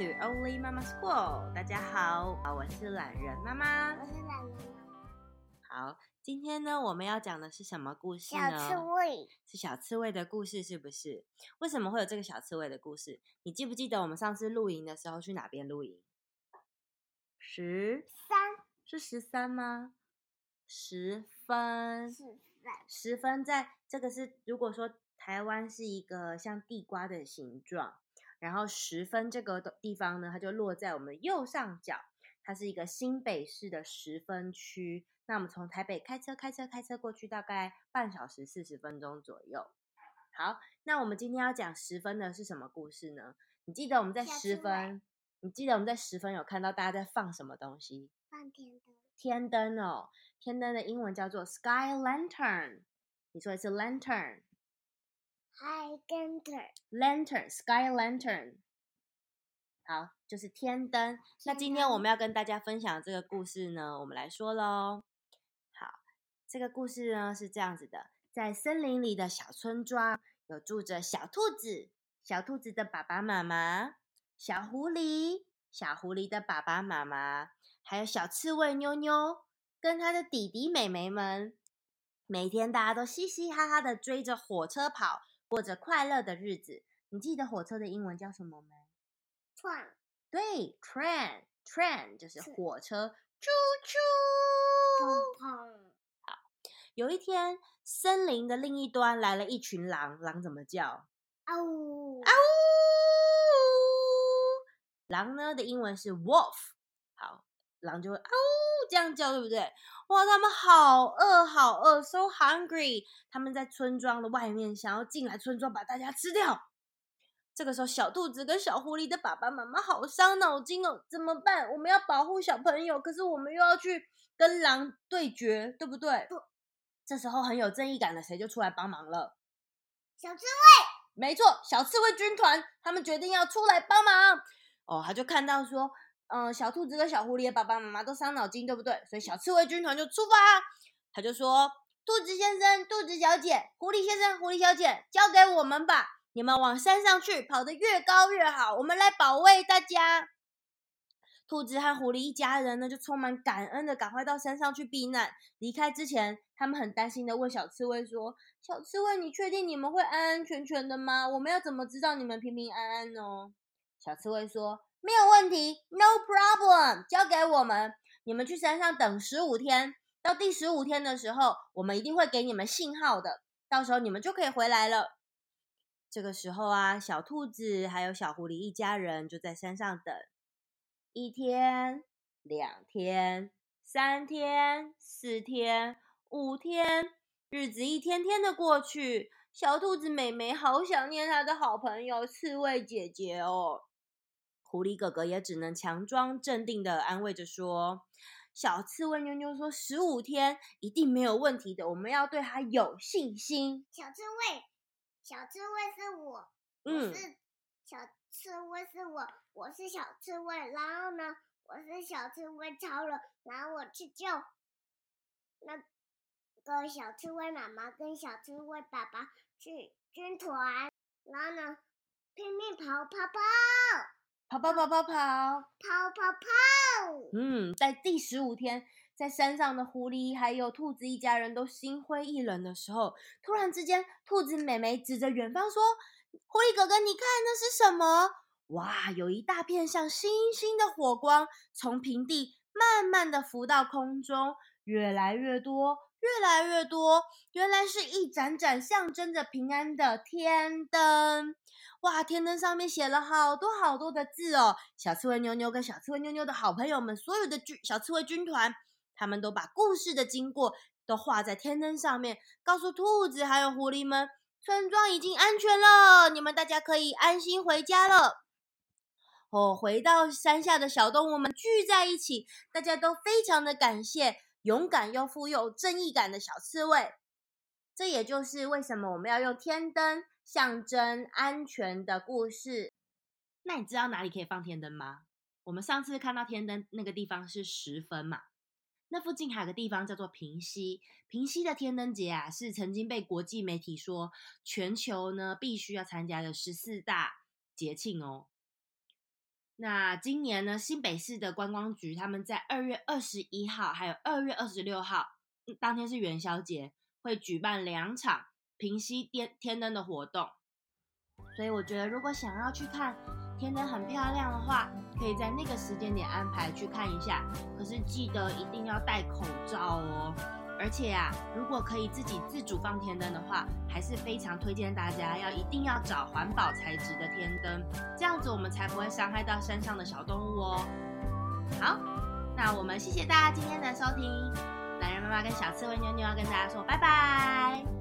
to Oli Mama School。大家好，啊我是懒人妈妈。我是懒人妈妈。好，今天呢，我们要讲的是什么故事呢？小刺猬。是小刺猬的故事，是不是？为什么会有这个小刺猬的故事？你记不记得我们上次露营的时候去哪边露营？十三。是十三吗？十分。十分。十分在这个是，如果说台湾是一个像地瓜的形状。然后十分这个地方呢，它就落在我们的右上角，它是一个新北市的十分区。那我们从台北开车开车开车过去，大概半小时四十分钟左右。好，那我们今天要讲十分的是什么故事呢？你记得我们在十分，你记得我们在十分有看到大家在放什么东西？放天灯。天灯哦，天灯的英文叫做 sky lantern。你说的是 lantern。Hi, lantern, lantern, sky lantern。好，就是天灯。那今天我们要跟大家分享这个故事呢，我们来说喽。好，这个故事呢是这样子的：在森林里的小村庄，有住着小兔子，小兔子的爸爸妈妈，小狐狸，小狐狸的爸爸妈妈，还有小刺猬妞妞跟他的弟弟妹妹们。每天大家都嘻嘻哈哈的追着火车跑。过着快乐的日子。你记得火车的英文叫什么吗？train。对，train，train 就是火车，啾啾。好，有一天，森林的另一端来了一群狼。狼怎么叫？嗷呜，嗷呜。狼呢的英文是 wolf。狼就会嗷呜这样叫，对不对？哇，他们好饿，好饿，so hungry。他们在村庄的外面，想要进来村庄把大家吃掉。这个时候，小兔子跟小狐狸的爸爸妈妈好伤脑筋哦，怎么办？我们要保护小朋友，可是我们又要去跟狼对决，对不对？不。这时候很有正义感的谁就出来帮忙了？小刺猬。没错，小刺猬军团，他们决定要出来帮忙。哦，他就看到说。嗯，小兔子跟小狐狸的爸爸妈妈都伤脑筋，对不对？所以小刺猬军团就出发。他就说：“兔子先生、兔子小姐、狐狸先生、狐狸小姐，交给我们吧！你们往山上去，跑得越高越好，我们来保卫大家。”兔子和狐狸一家人呢，就充满感恩的赶快到山上去避难。离开之前，他们很担心的问小刺猬说：“小刺猬，你确定你们会安安全全的吗？我们要怎么知道你们平平安安呢？”小刺猬说。没有问题，No problem，交给我们。你们去山上等十五天，到第十五天的时候，我们一定会给你们信号的。到时候你们就可以回来了。这个时候啊，小兔子还有小狐狸一家人就在山上等。一天、两天、三天、四天、五天，日子一天天的过去。小兔子妹妹好想念她的好朋友刺猬姐姐哦。狐狸哥哥也只能强装镇定的安慰着说：“小刺猬妞妞说，十五天一定没有问题的，我们要对他有信心。”小刺猬，小刺猬是我，嗯，是小刺猬是我，我是小刺猬。然后呢，我是小刺猬超人，然后我去救那个小刺猬妈妈跟小刺猬爸爸去军团，然后呢，拼命跑跑跑。跑跑跑跑跑跑跑跑！嗯，在第十五天，在山上的狐狸还有兔子一家人都心灰意冷的时候，突然之间，兔子妹妹指着远方说：“狐狸哥哥，你看那是什么？哇，有一大片像星星的火光，从平地慢慢的浮到空中，越来越多，越来越多，原来是一盏盏象征着平安的天灯。”哇！天灯上面写了好多好多的字哦。小刺猬妞妞跟小刺猬妞妞的好朋友们，所有的军小刺猬军团，他们都把故事的经过都画在天灯上面，告诉兔子还有狐狸们，村庄已经安全了，你们大家可以安心回家了。哦，回到山下的小动物们聚在一起，大家都非常的感谢勇敢又富有正义感的小刺猬。这也就是为什么我们要用天灯。象征安全的故事。那你知道哪里可以放天灯吗？我们上次看到天灯那个地方是十分嘛，那附近还有个地方叫做平溪。平溪的天灯节啊，是曾经被国际媒体说全球呢必须要参加的十四大节庆哦。那今年呢，新北市的观光局他们在二月二十一号还有二月二十六号，当天是元宵节，会举办两场平溪天天灯的活动。所以我觉得，如果想要去看天灯很漂亮的话，可以在那个时间点安排去看一下。可是记得一定要戴口罩哦。而且呀，如果可以自己自主放天灯的话，还是非常推荐大家要一定要找环保材质的天灯，这样子我们才不会伤害到山上的小动物哦。好，那我们谢谢大家今天的收听，懒人妈妈跟小刺猬妞妞要跟大家说拜拜。